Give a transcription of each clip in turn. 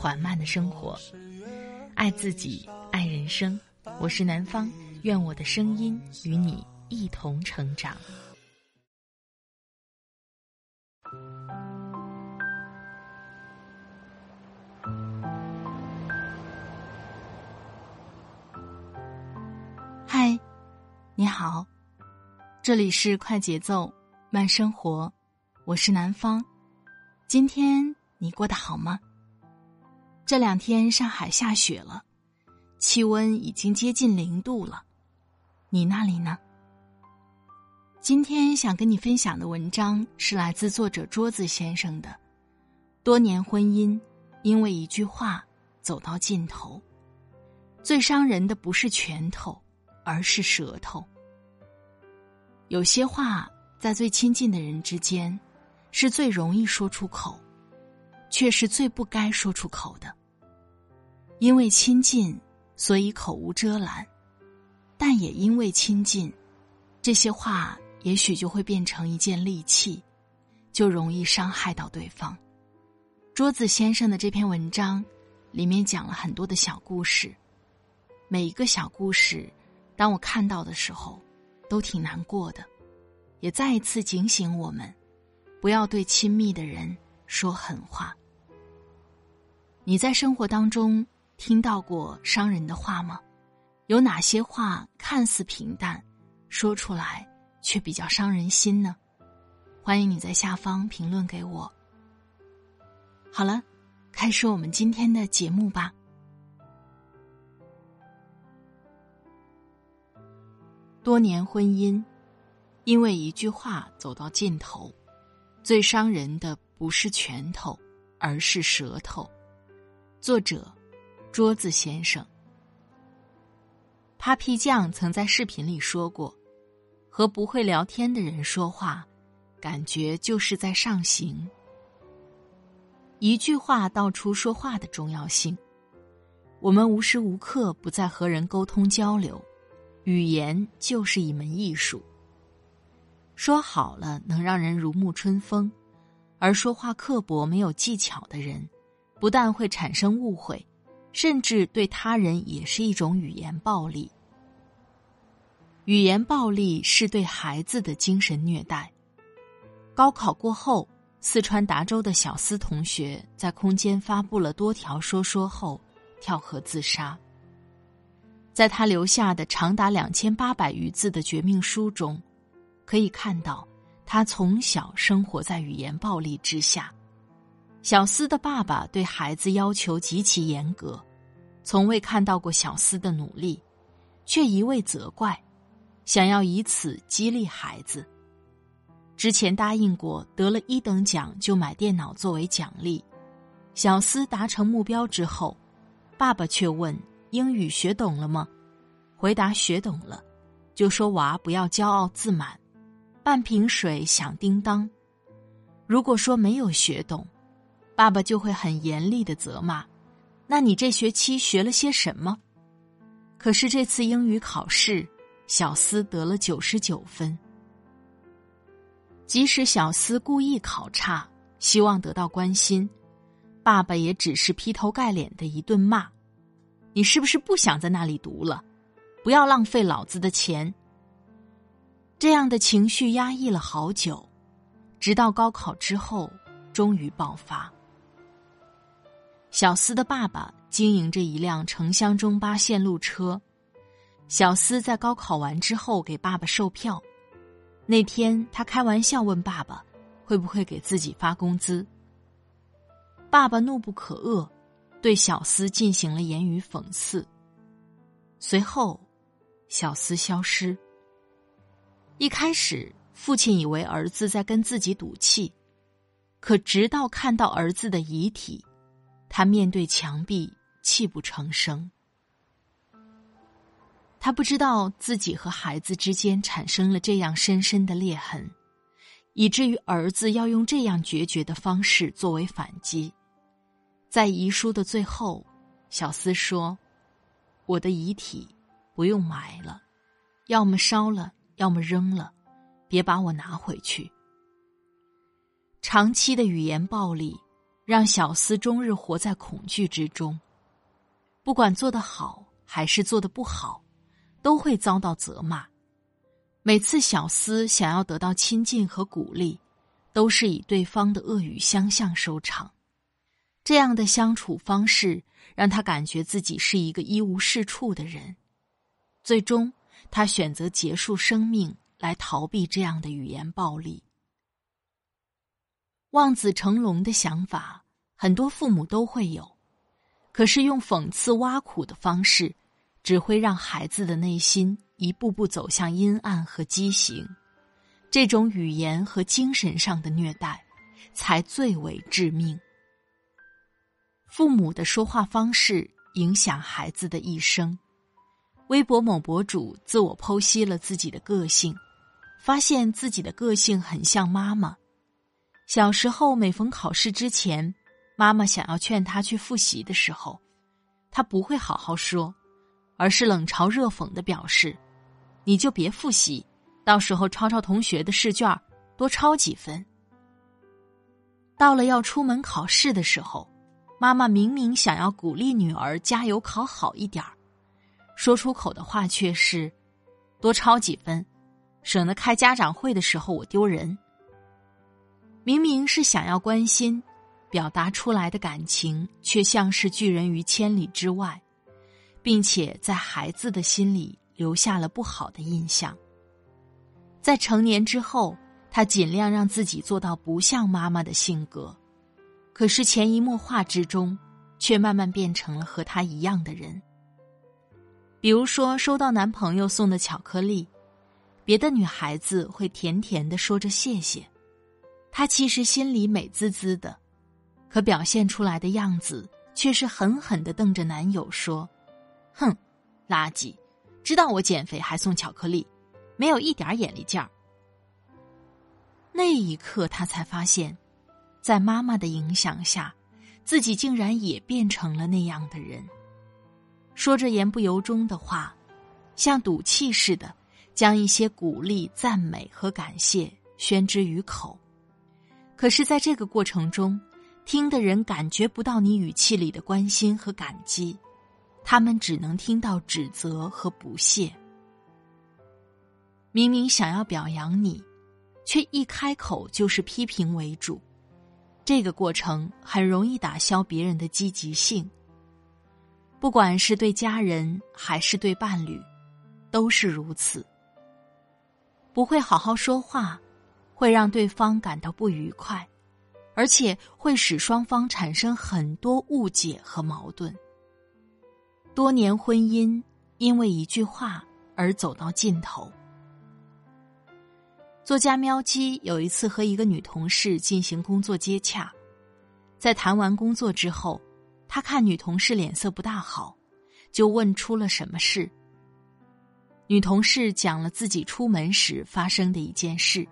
缓慢的生活，爱自己，爱人生。我是南方，愿我的声音与你一同成长。嗨，你好，这里是快节奏慢生活，我是南方。今天你过得好吗？这两天上海下雪了，气温已经接近零度了。你那里呢？今天想跟你分享的文章是来自作者桌子先生的。多年婚姻，因为一句话走到尽头。最伤人的不是拳头，而是舌头。有些话在最亲近的人之间，是最容易说出口，却是最不该说出口的。因为亲近，所以口无遮拦；但也因为亲近，这些话也许就会变成一件利器，就容易伤害到对方。桌子先生的这篇文章，里面讲了很多的小故事，每一个小故事，当我看到的时候，都挺难过的，也再一次警醒我们，不要对亲密的人说狠话。你在生活当中。听到过伤人的话吗？有哪些话看似平淡，说出来却比较伤人心呢？欢迎你在下方评论给我。好了，开始我们今天的节目吧。多年婚姻，因为一句话走到尽头，最伤人的不是拳头，而是舌头。作者。桌子先生，Papi 酱曾在视频里说过：“和不会聊天的人说话，感觉就是在上刑。”一句话道出说话的重要性。我们无时无刻不在和人沟通交流，语言就是一门艺术。说好了能让人如沐春风，而说话刻薄、没有技巧的人，不但会产生误会。甚至对他人也是一种语言暴力。语言暴力是对孩子的精神虐待。高考过后，四川达州的小思同学在空间发布了多条说说后，跳河自杀。在他留下的长达两千八百余字的绝命书中，可以看到他从小生活在语言暴力之下。小思的爸爸对孩子要求极其严格，从未看到过小思的努力，却一味责怪，想要以此激励孩子。之前答应过得了一等奖就买电脑作为奖励，小思达成目标之后，爸爸却问英语学懂了吗？回答学懂了，就说娃不要骄傲自满，半瓶水响叮当。如果说没有学懂。爸爸就会很严厉的责骂：“那你这学期学了些什么？”可是这次英语考试，小思得了九十九分。即使小思故意考差，希望得到关心，爸爸也只是劈头盖脸的一顿骂：“你是不是不想在那里读了？不要浪费老子的钱。”这样的情绪压抑了好久，直到高考之后，终于爆发。小思的爸爸经营着一辆城乡中巴线路车，小思在高考完之后给爸爸售票。那天，他开玩笑问爸爸：“会不会给自己发工资？”爸爸怒不可遏，对小思进行了言语讽刺。随后，小思消失。一开始，父亲以为儿子在跟自己赌气，可直到看到儿子的遗体。他面对墙壁泣不成声。他不知道自己和孩子之间产生了这样深深的裂痕，以至于儿子要用这样决绝的方式作为反击。在遗书的最后，小思说：“我的遗体不用埋了，要么烧了，要么扔了，别把我拿回去。”长期的语言暴力让小思终日活在恐惧之中，不管做得好还是做得不好。都会遭到责骂。每次小思想要得到亲近和鼓励，都是以对方的恶语相向收场。这样的相处方式让他感觉自己是一个一无是处的人。最终，他选择结束生命来逃避这样的语言暴力。望子成龙的想法，很多父母都会有，可是用讽刺挖苦的方式。只会让孩子的内心一步步走向阴暗和畸形，这种语言和精神上的虐待，才最为致命。父母的说话方式影响孩子的一生。微博某博主自我剖析了自己的个性，发现自己的个性很像妈妈。小时候，每逢考试之前，妈妈想要劝他去复习的时候，他不会好好说。而是冷嘲热讽的表示：“你就别复习，到时候抄抄同学的试卷，多抄几分。”到了要出门考试的时候，妈妈明明想要鼓励女儿加油考好一点儿，说出口的话却是：“多抄几分，省得开家长会的时候我丢人。”明明是想要关心，表达出来的感情却像是拒人于千里之外。并且在孩子的心里留下了不好的印象。在成年之后，他尽量让自己做到不像妈妈的性格，可是潜移默化之中，却慢慢变成了和他一样的人。比如说，收到男朋友送的巧克力，别的女孩子会甜甜的说着谢谢，她其实心里美滋滋的，可表现出来的样子却是狠狠的瞪着男友说。哼，垃圾！知道我减肥还送巧克力，没有一点眼力劲儿。那一刻，他才发现，在妈妈的影响下，自己竟然也变成了那样的人。说着言不由衷的话，像赌气似的，将一些鼓励、赞美和感谢宣之于口。可是，在这个过程中，听的人感觉不到你语气里的关心和感激。他们只能听到指责和不屑。明明想要表扬你，却一开口就是批评为主，这个过程很容易打消别人的积极性。不管是对家人还是对伴侣，都是如此。不会好好说话，会让对方感到不愉快，而且会使双方产生很多误解和矛盾。多年婚姻因为一句话而走到尽头。作家喵姬有一次和一个女同事进行工作接洽，在谈完工作之后，他看女同事脸色不大好，就问出了什么事。女同事讲了自己出门时发生的一件事。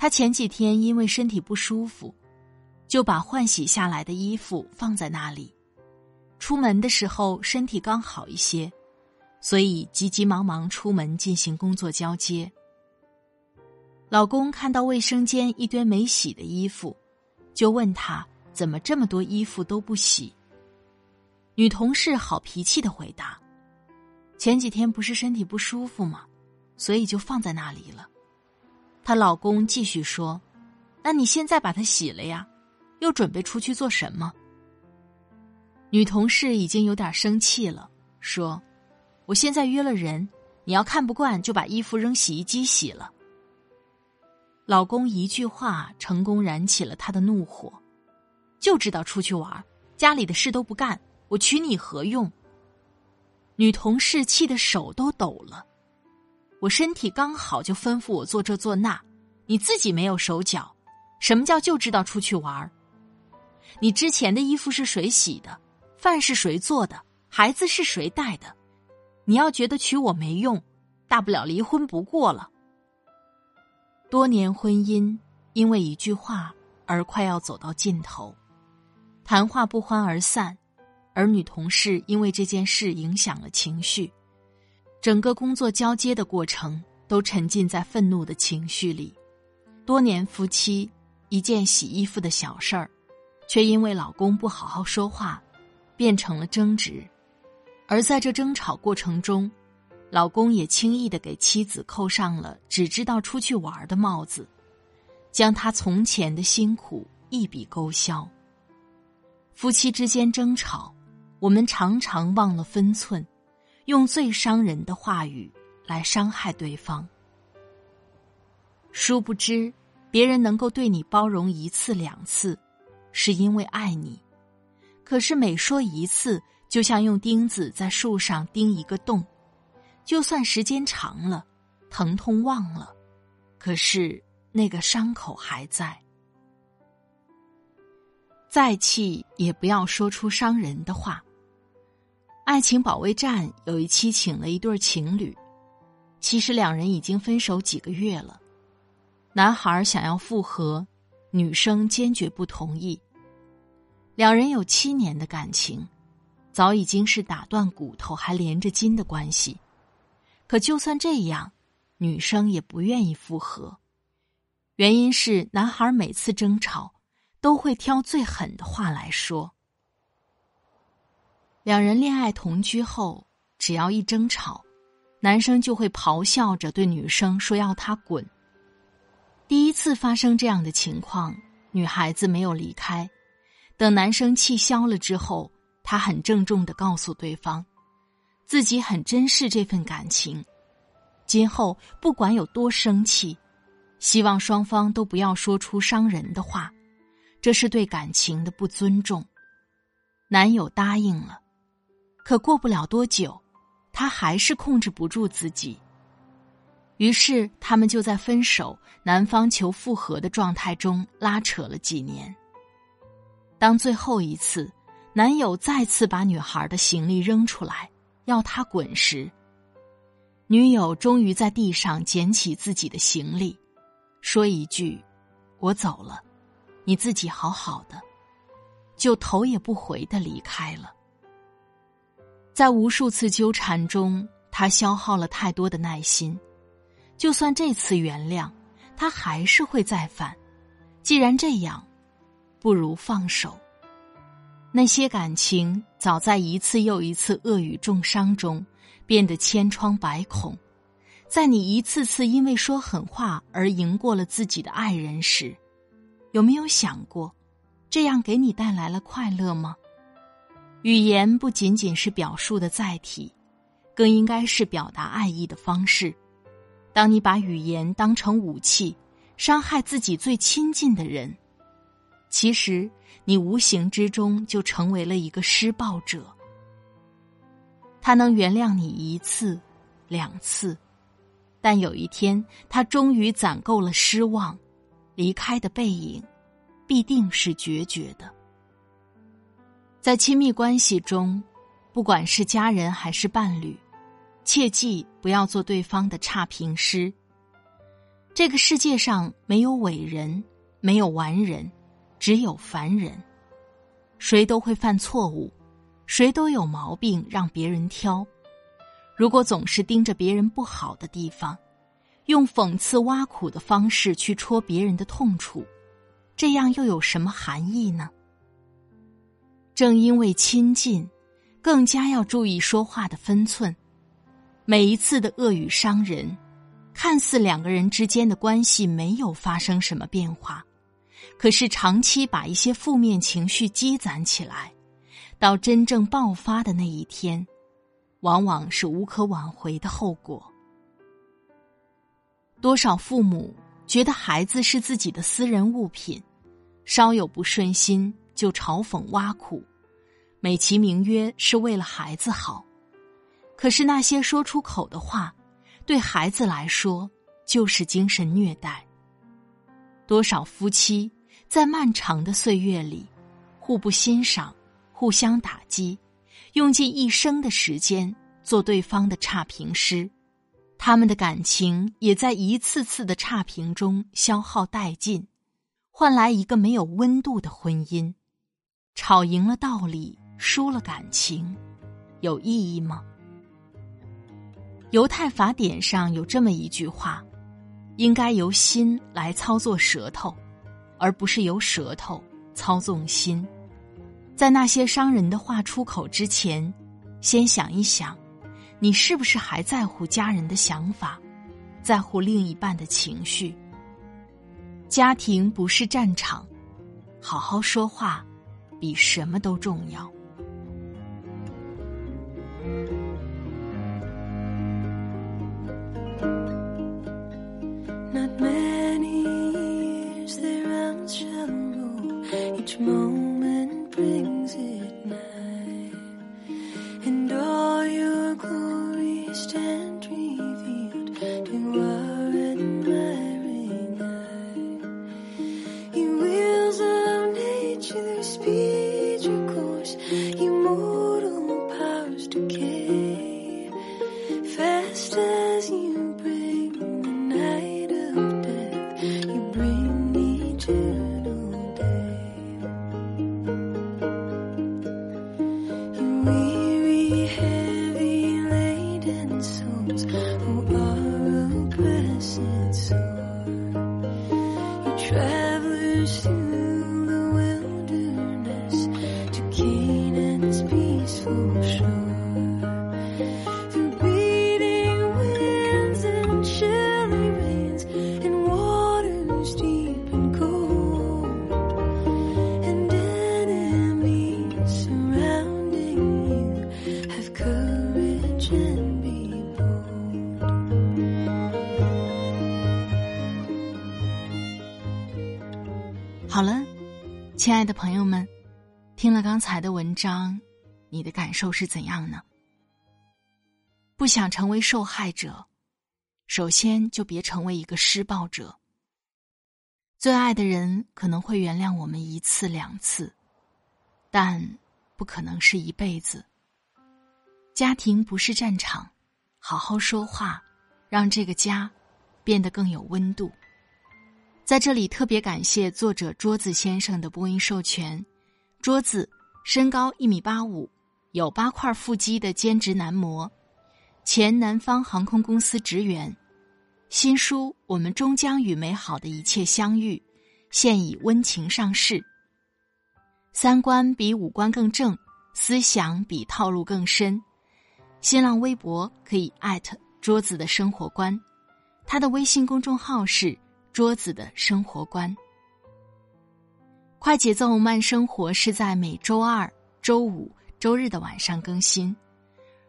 她前几天因为身体不舒服，就把换洗下来的衣服放在那里。出门的时候身体刚好一些，所以急急忙忙出门进行工作交接。老公看到卫生间一堆没洗的衣服，就问他怎么这么多衣服都不洗。女同事好脾气的回答：“前几天不是身体不舒服吗？所以就放在那里了。”她老公继续说：“那你现在把它洗了呀？又准备出去做什么？”女同事已经有点生气了，说：“我现在约了人，你要看不惯就把衣服扔洗衣机洗了。”老公一句话成功燃起了他的怒火，就知道出去玩，家里的事都不干，我娶你何用？女同事气得手都抖了，我身体刚好就吩咐我做这做那，你自己没有手脚，什么叫就知道出去玩儿？你之前的衣服是谁洗的？饭是谁做的？孩子是谁带的？你要觉得娶我没用，大不了离婚不过了。多年婚姻因为一句话而快要走到尽头，谈话不欢而散，而女同事因为这件事影响了情绪，整个工作交接的过程都沉浸在愤怒的情绪里。多年夫妻，一件洗衣服的小事儿，却因为老公不好好说话，变成了争执。而在这争吵过程中，老公也轻易的给妻子扣上了只知道出去玩的帽子，将他从前的辛苦一笔勾销。夫妻之间争吵，我们常常忘了分寸，用最伤人的话语来伤害对方。殊不知，别人能够对你包容一次两次，是因为爱你；可是每说一次，就像用钉子在树上钉一个洞，就算时间长了，疼痛忘了，可是那个伤口还在。再气也不要说出伤人的话。爱情保卫战有一期请了一对情侣，其实两人已经分手几个月了，男孩想要复合，女生坚决不同意。两人有七年的感情。早已经是打断骨头还连着筋的关系，可就算这样，女生也不愿意复合。原因是男孩每次争吵都会挑最狠的话来说。两人恋爱同居后，只要一争吵，男生就会咆哮着对女生说要她滚。第一次发生这样的情况，女孩子没有离开，等男生气消了之后。他很郑重的告诉对方，自己很珍视这份感情，今后不管有多生气，希望双方都不要说出伤人的话，这是对感情的不尊重。男友答应了，可过不了多久，他还是控制不住自己。于是他们就在分手、男方求复合的状态中拉扯了几年。当最后一次。男友再次把女孩的行李扔出来，要她滚时，女友终于在地上捡起自己的行李，说一句：“我走了，你自己好好的。”就头也不回的离开了。在无数次纠缠中，他消耗了太多的耐心，就算这次原谅，他还是会再犯。既然这样，不如放手。那些感情早在一次又一次恶语重伤中变得千疮百孔，在你一次次因为说狠话而赢过了自己的爱人时，有没有想过，这样给你带来了快乐吗？语言不仅仅是表述的载体，更应该是表达爱意的方式。当你把语言当成武器，伤害自己最亲近的人。其实，你无形之中就成为了一个施暴者。他能原谅你一次、两次，但有一天，他终于攒够了失望，离开的背影，必定是决绝的。在亲密关系中，不管是家人还是伴侣，切记不要做对方的差评师。这个世界上没有伟人，没有完人。只有凡人，谁都会犯错误，谁都有毛病让别人挑。如果总是盯着别人不好的地方，用讽刺挖苦的方式去戳别人的痛处，这样又有什么含义呢？正因为亲近，更加要注意说话的分寸。每一次的恶语伤人，看似两个人之间的关系没有发生什么变化。可是，长期把一些负面情绪积攒起来，到真正爆发的那一天，往往是无可挽回的后果。多少父母觉得孩子是自己的私人物品，稍有不顺心就嘲讽挖苦，美其名曰是为了孩子好。可是那些说出口的话，对孩子来说就是精神虐待。多少夫妻？在漫长的岁月里，互不欣赏，互相打击，用尽一生的时间做对方的差评师，他们的感情也在一次次的差评中消耗殆尽，换来一个没有温度的婚姻。吵赢了道理，输了感情，有意义吗？犹太法典上有这么一句话：应该由心来操作舌头，而不是由舌头操纵心。在那些伤人的话出口之前，先想一想，你是不是还在乎家人的想法，在乎另一半的情绪？家庭不是战场，好好说话。比什么都重要。thank you 好刚才的文章，你的感受是怎样呢？不想成为受害者，首先就别成为一个施暴者。最爱的人可能会原谅我们一次两次，但不可能是一辈子。家庭不是战场，好好说话，让这个家变得更有温度。在这里特别感谢作者桌子先生的播音授权。桌子身高一米八五，有八块腹肌的兼职男模，前南方航空公司职员。新书《我们终将与美好的一切相遇》，现已温情上市。三观比五官更正，思想比套路更深。新浪微博可以艾特桌子的生活观，他的微信公众号是。桌子的生活观，快节奏慢生活是在每周二、周五、周日的晚上更新。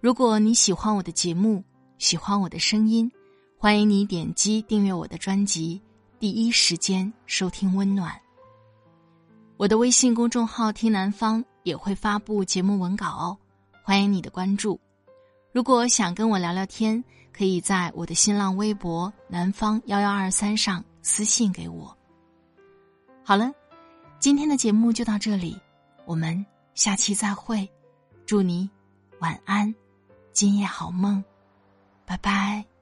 如果你喜欢我的节目，喜欢我的声音，欢迎你点击订阅我的专辑，第一时间收听温暖。我的微信公众号“听南方”也会发布节目文稿哦，欢迎你的关注。如果想跟我聊聊天。可以在我的新浪微博“南方幺幺二三”上私信给我。好了，今天的节目就到这里，我们下期再会。祝你晚安，今夜好梦，拜拜。